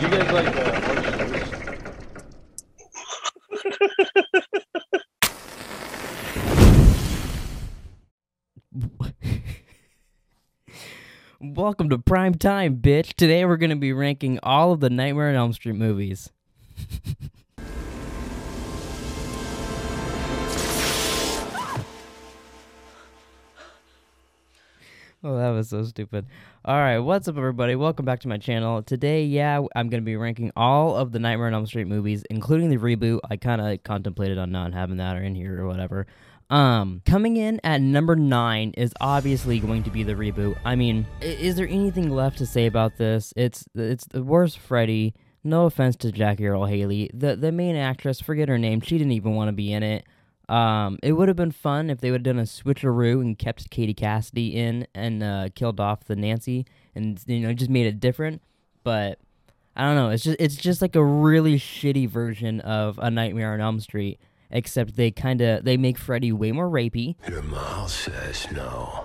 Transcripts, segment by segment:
you guys like uh? Welcome to Prime Time, bitch. Today we're going to be ranking all of the Nightmare on Elm Street movies. Oh, that was so stupid. All right, what's up, everybody? Welcome back to my channel. Today, yeah, I'm going to be ranking all of the Nightmare on Elm Street movies, including the reboot. I kind of contemplated on not having that or in here or whatever. Um, coming in at number nine is obviously going to be the reboot. I mean, is there anything left to say about this? It's it's the worst Freddy. No offense to Jackie Earle Haley, the the main actress. Forget her name. She didn't even want to be in it. Um, it would have been fun if they would have done a switcheroo and kept Katie Cassidy in and uh, killed off the Nancy and you know just made it different. But I don't know. It's just it's just like a really shitty version of A Nightmare on Elm Street, except they kind of they make Freddy way more rapey. Your mouth says no.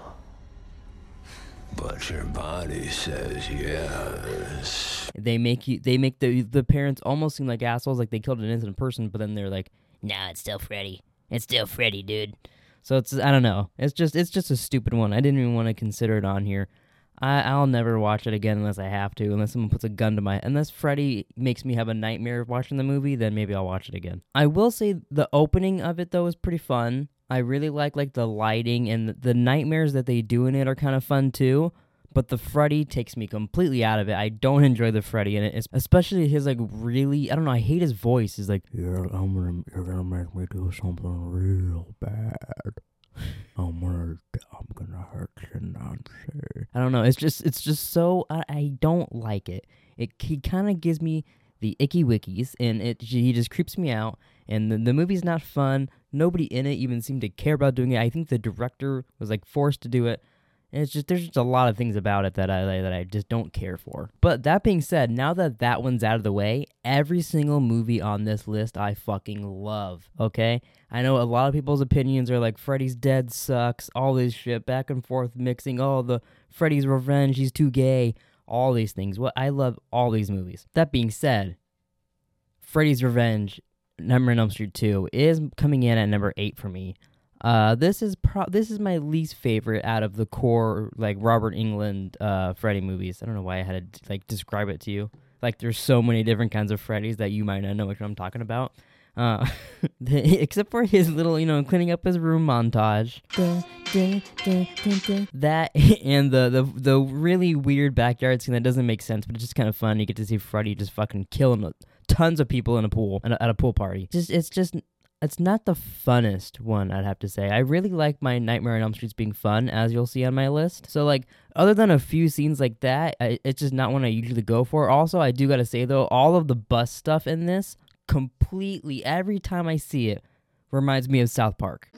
But your body says yes. They make you they make the the parents almost seem like assholes, like they killed an innocent person, but then they're like, "Nah, it's still Freddy. It's still Freddy, dude." So it's I don't know. It's just it's just a stupid one. I didn't even want to consider it on here. I I'll never watch it again unless I have to. Unless someone puts a gun to my unless Freddy makes me have a nightmare of watching the movie, then maybe I'll watch it again. I will say the opening of it though is pretty fun. I really like like the lighting and the, the nightmares that they do in it are kind of fun too. But the Freddy takes me completely out of it. I don't enjoy the Freddy in it, es- especially his like really. I don't know. I hate his voice. He's like, "You're, I'm gonna, you're gonna make me do something real bad. I'm gonna, I'm gonna hurt you, Nancy." I don't know. It's just, it's just so. I, I don't like it. It he kind of gives me the icky wickies, and it he just creeps me out. And the, the movie's not fun. Nobody in it even seemed to care about doing it. I think the director was like forced to do it. And it's just there's just a lot of things about it that I that I just don't care for. But that being said, now that that one's out of the way, every single movie on this list I fucking love. Okay, I know a lot of people's opinions are like Freddy's Dead sucks, all this shit, back and forth mixing. Oh, the Freddy's Revenge, he's too gay. All these things. What I love all these movies. That being said, Freddy's Revenge, Number on Elm Street 2 is coming in at number 8 for me. Uh, this is pro- this is my least favorite out of the core like Robert Englund uh Freddy movies. I don't know why I had to like describe it to you. Like there's so many different kinds of Freddys that you might not know which one I'm talking about. Uh, except for his little, you know, cleaning up his room montage. That and the, the the really weird backyard scene that doesn't make sense, but it's just kind of fun. You get to see Freddy just fucking killing tons of people in a pool at a, at a pool party. Just it's just it's not the funnest one, I'd have to say. I really like my Nightmare on Elm Streets being fun, as you'll see on my list. So, like, other than a few scenes like that, I, it's just not one I usually go for. Also, I do gotta say, though, all of the bus stuff in this, completely, every time I see it, reminds me of South Park.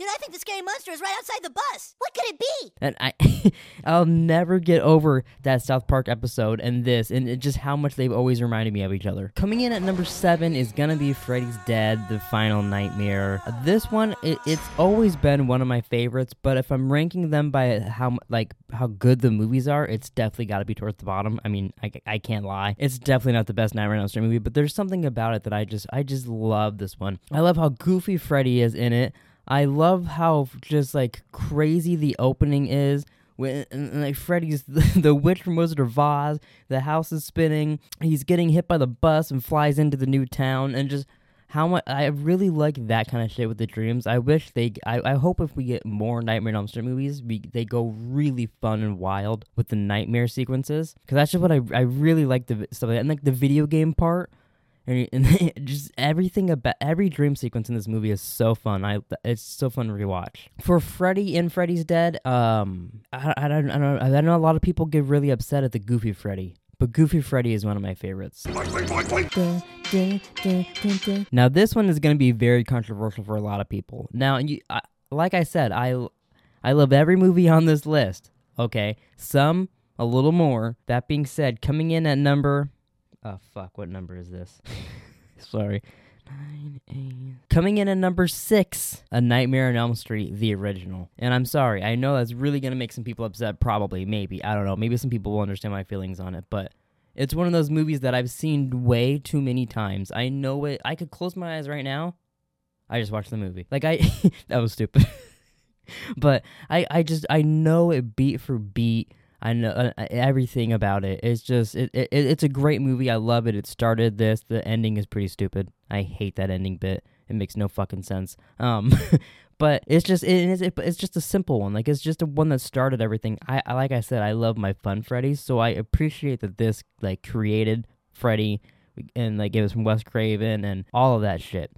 Dude, I think the scary monster is right outside the bus. What could it be? And I, I'll never get over that South Park episode and this, and just how much they've always reminded me of each other. Coming in at number seven is gonna be Freddy's Dead: The Final Nightmare. This one, it, it's always been one of my favorites, but if I'm ranking them by how like how good the movies are, it's definitely got to be towards the bottom. I mean, I, I can't lie, it's definitely not the best Nightmare on Elm Street movie, but there's something about it that I just I just love this one. I love how goofy Freddy is in it. I love how just like crazy the opening is. When and, and, like Freddy's the, the witch from Wizard of Oz, the house is spinning. He's getting hit by the bus and flies into the new town, and just how much I really like that kind of shit with the dreams. I wish they. I, I hope if we get more Nightmare on Street movies, we, they go really fun and wild with the nightmare sequences because that's just what I I really like the stuff like and like the video game part and, and just everything about every dream sequence in this movie is so fun. I it's so fun to rewatch. For Freddy in Freddy's Dead, um, I, I don't I don't I know a lot of people get really upset at the Goofy Freddy. But Goofy Freddy is one of my favorites. Now this one is going to be very controversial for a lot of people. Now, you, I, like I said, I I love every movie on this list. Okay, some a little more. That being said, coming in at number Oh fuck, what number is this? Sorry. nine, eight. Coming in at number six, A Nightmare on Elm Street, the original. And I'm sorry, I know that's really gonna make some people upset. Probably, maybe, I don't know. Maybe some people will understand my feelings on it, but it's one of those movies that I've seen way too many times. I know it. I could close my eyes right now. I just watched the movie. Like I, that was stupid. but I, I just, I know it beat for beat. I know uh, uh, everything about it. It's just, it, it, it's a great movie. I love it. It started this. The ending is pretty stupid. I hate that ending bit. It makes no fucking sense. Um, but it's just, it is, it, it's just a simple one. Like it's just a one that started everything. I, I, like I said, I love my fun Freddy's, so I appreciate that this like created Freddy, and like it was from Wes Craven and all of that shit.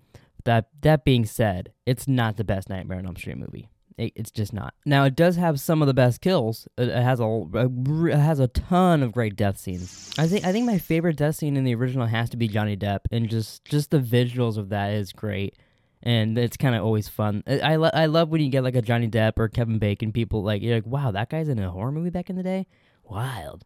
That that being said, it's not the best Nightmare on Elm Street movie. It, it's just not. Now it does have some of the best kills. It, it has a, it has a ton of great death scenes. I think I think my favorite death scene in the original has to be Johnny Depp, and just just the visuals of that is great. And it's kind of always fun. I I, lo- I love when you get like a Johnny Depp or Kevin Bacon. People like you're like, wow, that guy's in a horror movie back in the day. Wild.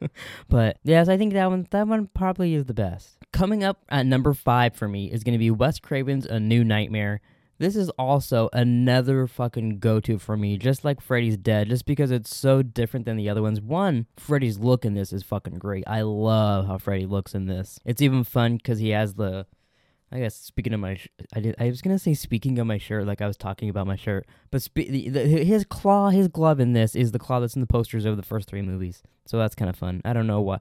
but yes, I think that one that one probably is the best. Coming up at number five for me is going to be Wes Craven's A New Nightmare. This is also another fucking go to for me, just like Freddy's Dead, just because it's so different than the other ones. One, Freddy's look in this is fucking great. I love how Freddy looks in this. It's even fun because he has the. I guess speaking of my, sh- I did. I was gonna say speaking of my shirt, like I was talking about my shirt, but spe- the, the, his claw, his glove in this is the claw that's in the posters of the first three movies. So that's kind of fun. I don't know what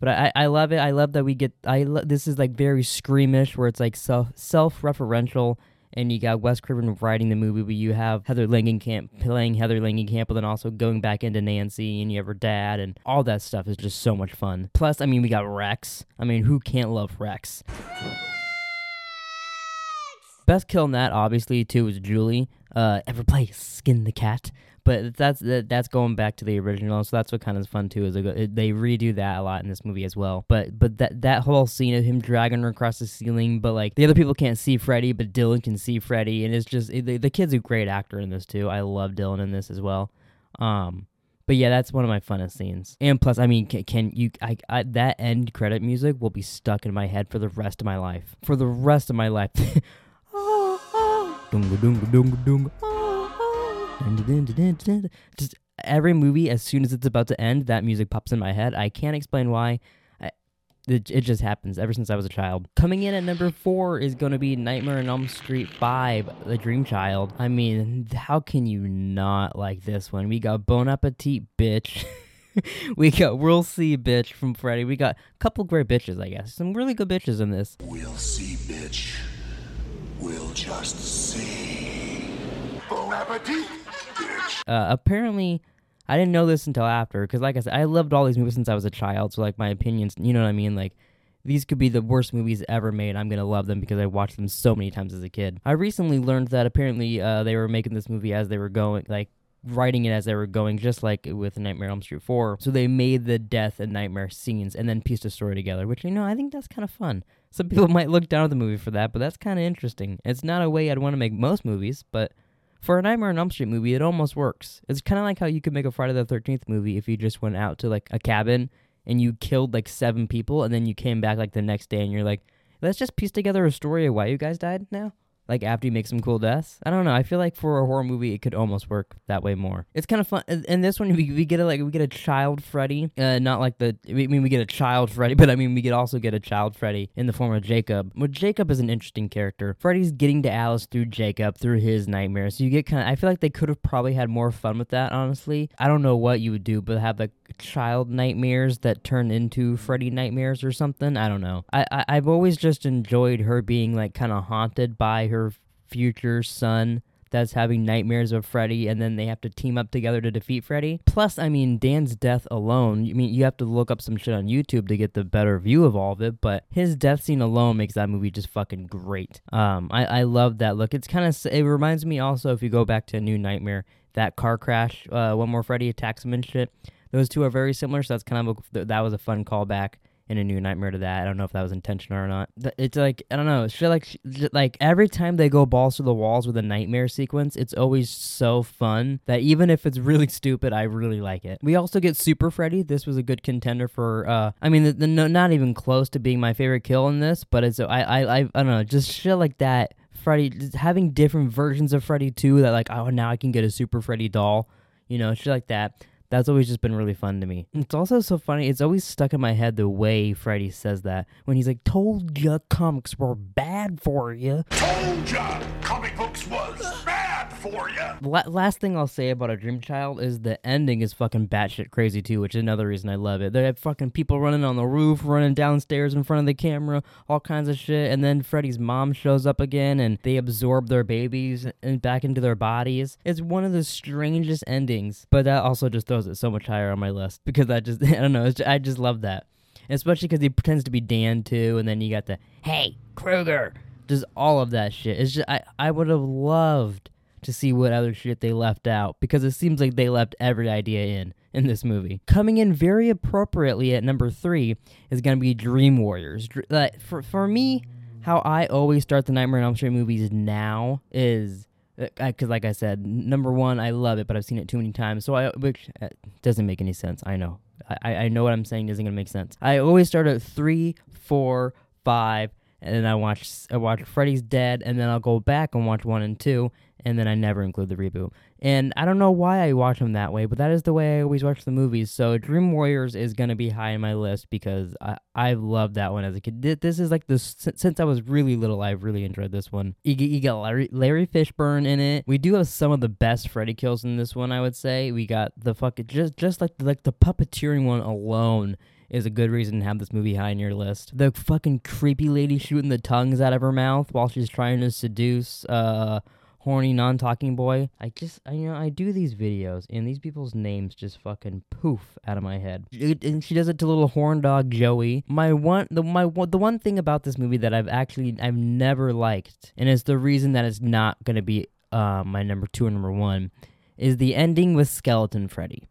but I, I love it. I love that we get. I lo- this is like very screamish, where it's like self self referential, and you got Wes Craven writing the movie, but you have Heather Langenkamp playing Heather Langenkamp, but then also going back into Nancy, and you have her dad, and all that stuff is just so much fun. Plus, I mean, we got Rex. I mean, who can't love Rex? Best kill in that, obviously, too, is Julie. Uh, ever play Skin the Cat? But that's that, that's going back to the original, so that's what kind of fun too. Is they redo that a lot in this movie as well. But but that that whole scene of him dragging her across the ceiling, but like the other people can't see Freddy, but Dylan can see Freddy, and it's just it, the, the kid's a great actor in this too. I love Dylan in this as well. Um, but yeah, that's one of my funnest scenes. And plus, I mean, can, can you? I, I that end credit music will be stuck in my head for the rest of my life. For the rest of my life. Just every movie, as soon as it's about to end, that music pops in my head. I can't explain why. I, it, it just happens ever since I was a child. Coming in at number four is going to be Nightmare on Elm Street 5, The Dream Child. I mean, how can you not like this one? We got Bon Appetit, bitch. we got We'll See, bitch, from Freddy. We got a couple great bitches, I guess. Some really good bitches in this. We'll see, bitch. We'll just see. Bon appetit. Uh, apparently, I didn't know this until after, because like I said, I loved all these movies since I was a child. So like my opinions, you know what I mean? Like these could be the worst movies ever made. I'm gonna love them because I watched them so many times as a kid. I recently learned that apparently uh, they were making this movie as they were going, like writing it as they were going, just like with Nightmare on Elm Street 4. So they made the death and nightmare scenes and then pieced a story together, which you know I think that's kind of fun. Some people might look down at the movie for that, but that's kind of interesting. It's not a way I'd want to make most movies, but for a Nightmare on Elm Street movie, it almost works. It's kind of like how you could make a Friday the 13th movie if you just went out to like a cabin and you killed like seven people and then you came back like the next day and you're like, let's just piece together a story of why you guys died now. Like after you make some cool deaths, I don't know. I feel like for a horror movie, it could almost work that way more. It's kind of fun. And this one, we, we get a like we get a child Freddy, uh, not like the. I mean, we get a child Freddy, but I mean, we could also get a child Freddy in the form of Jacob. Well, Jacob is an interesting character. Freddy's getting to Alice through Jacob through his nightmares. So you get kind of. I feel like they could have probably had more fun with that. Honestly, I don't know what you would do, but have like child nightmares that turn into Freddy nightmares or something. I don't know. I, I I've always just enjoyed her being like kind of haunted by her future son that's having nightmares of Freddy, and then they have to team up together to defeat Freddy. Plus, I mean, Dan's death alone, I mean, you have to look up some shit on YouTube to get the better view of all of it, but his death scene alone makes that movie just fucking great. Um, I, I love that look. It's kind of, it reminds me also, if you go back to a New Nightmare, that car crash, uh, One More Freddy attacks him and shit. Those two are very similar, so that's kind of a, that was a fun callback in a new nightmare to that. I don't know if that was intentional or not. It's like I don't know. Feel like like every time they go balls to the walls with a nightmare sequence, it's always so fun that even if it's really stupid, I really like it. We also get Super Freddy. This was a good contender for. uh I mean, the, the, no, not even close to being my favorite kill in this, but it's I I I, I don't know, just shit like that. Freddy having different versions of Freddy too. That like oh now I can get a Super Freddy doll, you know, shit like that. That's always just been really fun to me. It's also so funny. It's always stuck in my head the way Freddy says that when he's like, "Told ya comics were bad for you." Told ya, comic books was bad for ya. La- last thing I'll say about a Dream Child is the ending is fucking batshit crazy too, which is another reason I love it. They have fucking people running on the roof, running downstairs in front of the camera, all kinds of shit, and then Freddy's mom shows up again, and they absorb their babies and back into their bodies. It's one of the strangest endings, but that also just throws it so much higher on my list because I just I don't know, it's ju- I just love that, especially because he pretends to be Dan too, and then you got the hey Kruger, just all of that shit. It's just I I would have loved to see what other shit they left out because it seems like they left every idea in in this movie. Coming in very appropriately at number three is going to be Dream Warriors. Like for for me, how I always start the Nightmare on Elm Street movies now is because, like I said, number one, I love it, but I've seen it too many times, so I which uh, doesn't make any sense. I know, I I know what I'm saying isn't gonna make sense. I always start at three, four, five, and then I watch I watch Freddy's Dead, and then I'll go back and watch one and two, and then I never include the reboot. And I don't know why I watch them that way, but that is the way I always watch the movies. So Dream Warriors is gonna be high in my list because I I loved that one as a kid. This is like this since I was really little. I've really enjoyed this one. You, you got Larry, Larry Fishburne in it. We do have some of the best Freddy kills in this one. I would say we got the fucking just just like the, like the puppeteering one alone is a good reason to have this movie high on your list. The fucking creepy lady shooting the tongues out of her mouth while she's trying to seduce uh horny non-talking boy. I just I, you know I do these videos and these people's names just fucking poof out of my head. And she does it to little horn dog Joey. My one the my the one thing about this movie that I've actually I've never liked and it's the reason that it's not going to be uh my number 2 or number 1 is the ending with Skeleton Freddy.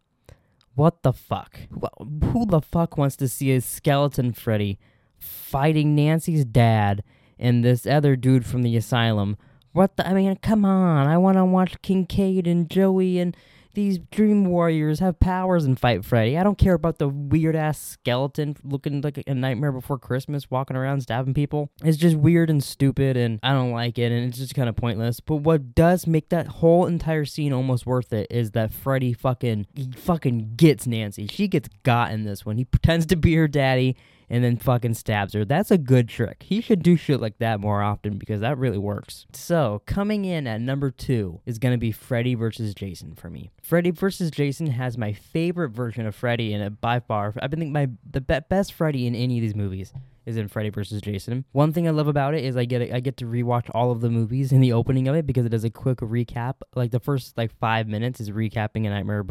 What the fuck? Who the fuck wants to see a skeleton Freddy fighting Nancy's dad and this other dude from the asylum? What the? I mean, come on. I want to watch Kincaid and Joey and these Dream Warriors have powers and fight Freddy. I don't care about the weird ass skeleton looking like a Nightmare Before Christmas walking around stabbing people. It's just weird and stupid, and I don't like it, and it's just kind of pointless. But what does make that whole entire scene almost worth it is that Freddy fucking he fucking gets Nancy. She gets got in this one. He pretends to be her daddy and then fucking stabs her. That's a good trick. He should do shit like that more often because that really works. So, coming in at number two is going to be Freddy versus Jason for me. Freddy versus Jason has my favorite version of Freddy in it by far. I think my the be- best Freddy in any of these movies is in Freddy versus Jason. One thing I love about it is I get I get to rewatch all of the movies in the opening of it because it does a quick recap. Like the first like five minutes is recapping a Nightmare,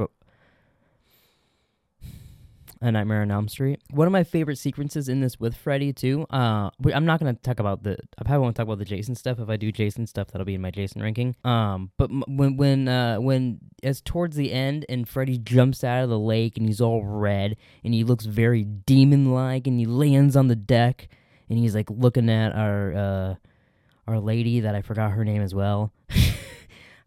a Nightmare on Elm Street. One of my favorite sequences in this with Freddy too. Uh, I'm not gonna talk about the. I probably won't talk about the Jason stuff. If I do Jason stuff, that'll be in my Jason ranking. Um, but m- when when uh when it's towards the end and Freddy jumps out of the lake and he's all red and he looks very demon like and he lands on the deck and he's like looking at our uh our lady that I forgot her name as well.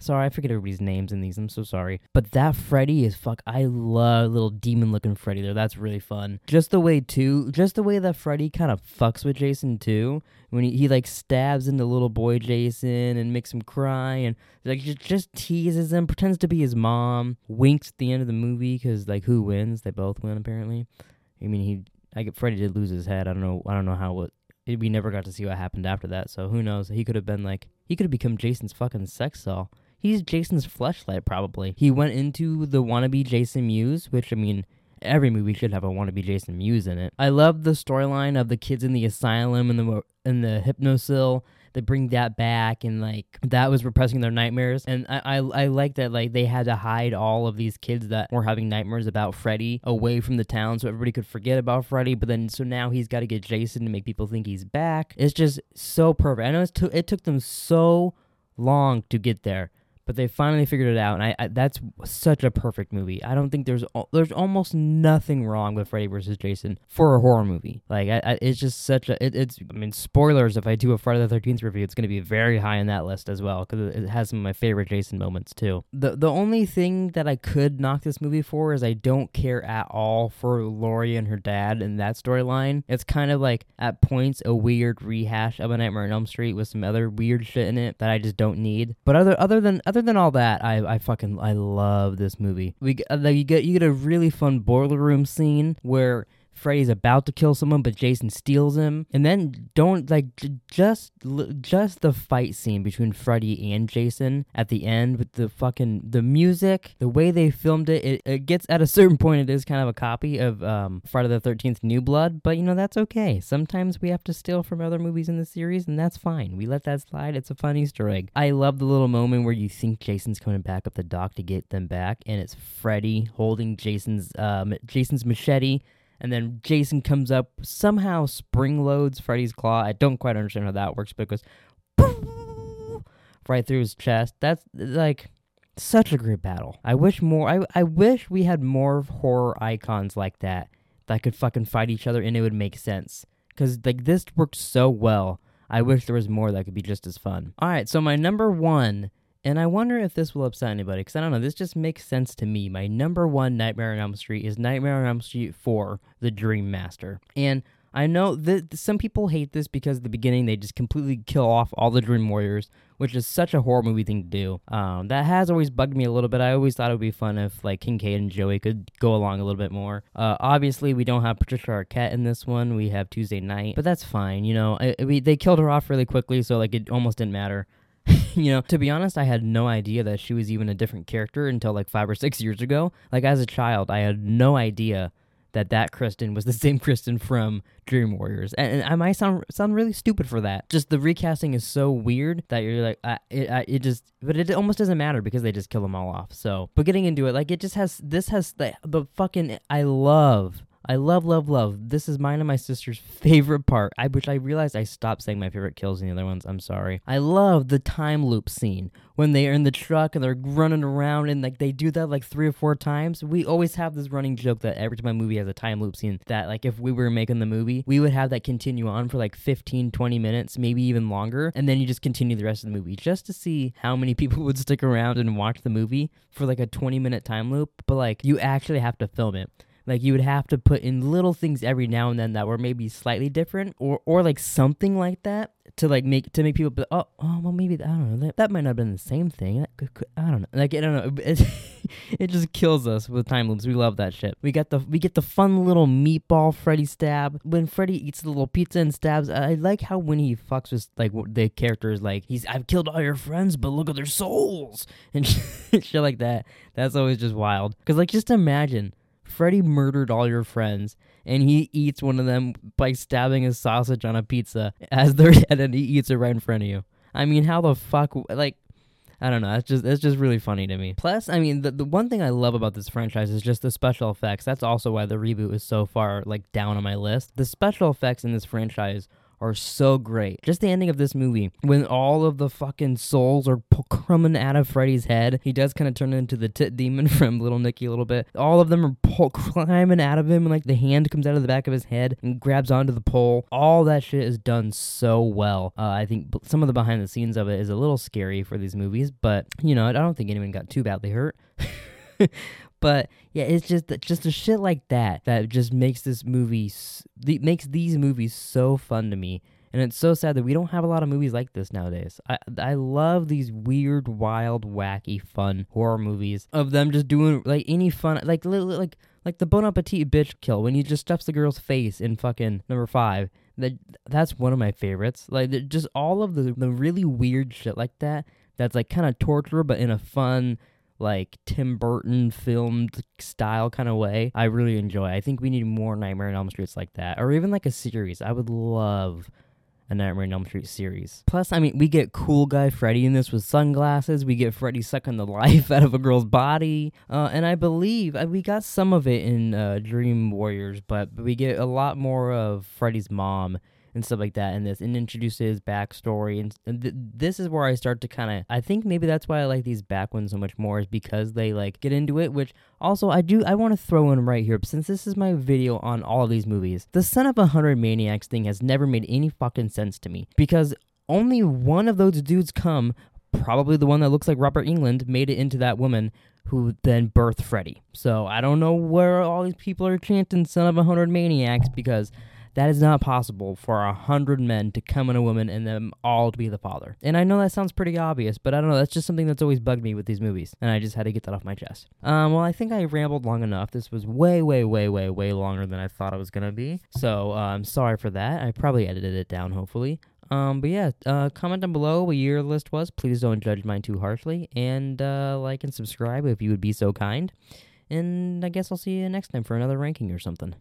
Sorry, I forget everybody's names in these. I'm so sorry. But that Freddy is fuck. I love little demon looking Freddy there. That's really fun. Just the way too, just the way that Freddy kind of fucks with Jason too. When he, he like stabs into little boy Jason and makes him cry and like just, just teases him, pretends to be his mom, winks at the end of the movie because like who wins? They both win apparently. I mean he, I get Freddy did lose his head. I don't know. I don't know how what. We never got to see what happened after that, so who knows? He could have been like, he could have become Jason's fucking sex doll. He's Jason's fleshlight, probably. He went into the wannabe Jason Mewes, which, I mean, every movie should have a wannabe Jason Mewes in it. I love the storyline of the kids in the asylum and the and the hypnocil. They bring that back, and like that was repressing their nightmares. And I, I I like that like they had to hide all of these kids that were having nightmares about Freddy away from the town, so everybody could forget about Freddy. But then so now he's got to get Jason to make people think he's back. It's just so perfect. I know it's t- it took them so long to get there. But they finally figured it out, and I, I that's such a perfect movie. I don't think there's there's almost nothing wrong with Freddy vs. Jason for a horror movie. Like I, I, it's just such a it, it's I mean spoilers if I do a Friday the Thirteenth review, it's going to be very high on that list as well because it, it has some of my favorite Jason moments too. The the only thing that I could knock this movie for is I don't care at all for Laurie and her dad and that storyline. It's kind of like at points a weird rehash of a Nightmare on Elm Street with some other weird shit in it that I just don't need. But other other than other than all that, I I fucking I love this movie. We uh, you get you get a really fun boiler room scene where Freddy's about to kill someone, but Jason steals him, and then don't like j- just just the fight scene between Freddy and Jason at the end with the fucking the music, the way they filmed it. It, it gets at a certain point, it is kind of a copy of um, Friday the Thirteenth New Blood, but you know that's okay. Sometimes we have to steal from other movies in the series, and that's fine. We let that slide. It's a fun Easter egg. I love the little moment where you think Jason's coming back up the dock to get them back, and it's Freddy holding Jason's um, Jason's machete and then Jason comes up, somehow spring loads Freddy's claw. I don't quite understand how that works, but it goes right through his chest. That's like such a great battle. I wish more. I I wish we had more horror icons like that that could fucking fight each other and it would make sense. Cause like this worked so well. I wish there was more that could be just as fun. All right, so my number one and I wonder if this will upset anybody, because I don't know, this just makes sense to me. My number one Nightmare on Elm Street is Nightmare on Elm Street 4, The Dream Master. And I know that some people hate this because at the beginning they just completely kill off all the Dream Warriors, which is such a horror movie thing to do. Um, that has always bugged me a little bit. I always thought it would be fun if like Kincaid and Joey could go along a little bit more. Uh, obviously, we don't have Patricia Arquette in this one. We have Tuesday Knight, but that's fine. You know, I, we, they killed her off really quickly, so like it almost didn't matter. you know, to be honest, I had no idea that she was even a different character until like five or six years ago. Like as a child, I had no idea that that Kristen was the same Kristen from Dream Warriors, and, and I might sound sound really stupid for that. Just the recasting is so weird that you're like, I, it, I, it just, but it almost doesn't matter because they just kill them all off. So, but getting into it, like it just has this has the the fucking I love I love, love, love. This is mine and my sister's favorite part. I which I realized I stopped saying my favorite kills in the other ones. I'm sorry. I love the time loop scene when they are in the truck and they're running around and like they do that like three or four times. We always have this running joke that every time a movie has a time loop scene, that like if we were making the movie, we would have that continue on for like 15, 20 minutes, maybe even longer, and then you just continue the rest of the movie just to see how many people would stick around and watch the movie for like a 20 minute time loop. But like you actually have to film it. Like you would have to put in little things every now and then that were maybe slightly different, or or like something like that to like make to make people be oh oh well maybe I don't know that, that might not have been the same thing. That could, could, I don't know. Like I don't know. It, it just kills us with time loops. We love that shit. We got the we get the fun little meatball Freddy stab when Freddy eats the little pizza and stabs. I like how when he fucks with like the characters like he's I've killed all your friends, but look at their souls and shit like that. That's always just wild. Cause like just imagine Freddy murdered all your friends, and he eats one of them by stabbing a sausage on a pizza as they're dead, and he eats it right in front of you. I mean, how the fuck, like, I don't know. That's just that's just really funny to me. Plus, I mean, the the one thing I love about this franchise is just the special effects. That's also why the reboot is so far like down on my list. The special effects in this franchise are so great. Just the ending of this movie, when all of the fucking souls are coming out of Freddy's head, he does kind of turn into the tit demon from Little Nicky a little bit. All of them are climbing out of him, and like the hand comes out of the back of his head and grabs onto the pole. All that shit is done so well. Uh, I think some of the behind the scenes of it is a little scary for these movies, but you know, I don't think anyone got too badly hurt. but yeah, it's just just a shit like that that just makes this movie makes these movies so fun to me. And it's so sad that we don't have a lot of movies like this nowadays. I I love these weird, wild, wacky, fun horror movies of them just doing like any fun, like li- li- like like the Bon Appetit bitch kill when he just stuffs the girl's face in fucking number five. That that's one of my favorites. Like just all of the the really weird shit like that. That's like kind of torture, but in a fun, like Tim Burton filmed style kind of way. I really enjoy. I think we need more Nightmare on Elm Streets like that, or even like a series. I would love a Nightmare on Elm Street series. Plus, I mean, we get cool guy Freddy in this with sunglasses. We get Freddy sucking the life out of a girl's body, uh, and I believe uh, we got some of it in uh, Dream Warriors, but we get a lot more of Freddy's mom and stuff like that in this and introduce his backstory and, and th- this is where i start to kind of i think maybe that's why i like these back ones so much more is because they like get into it which also i do i want to throw in right here since this is my video on all of these movies the son of a hundred maniacs thing has never made any fucking sense to me because only one of those dudes come probably the one that looks like Robert Englund made it into that woman who then birthed Freddy. So I don't know where all these people are chanting "son of a hundred maniacs" because that is not possible for a hundred men to come in a woman and them all to be the father. And I know that sounds pretty obvious, but I don't know. That's just something that's always bugged me with these movies, and I just had to get that off my chest. Um, well, I think I rambled long enough. This was way, way, way, way, way longer than I thought it was gonna be. So I'm um, sorry for that. I probably edited it down, hopefully. Um, but yeah, uh, comment down below what your list was. Please don't judge mine too harshly. And uh, like and subscribe if you would be so kind. And I guess I'll see you next time for another ranking or something.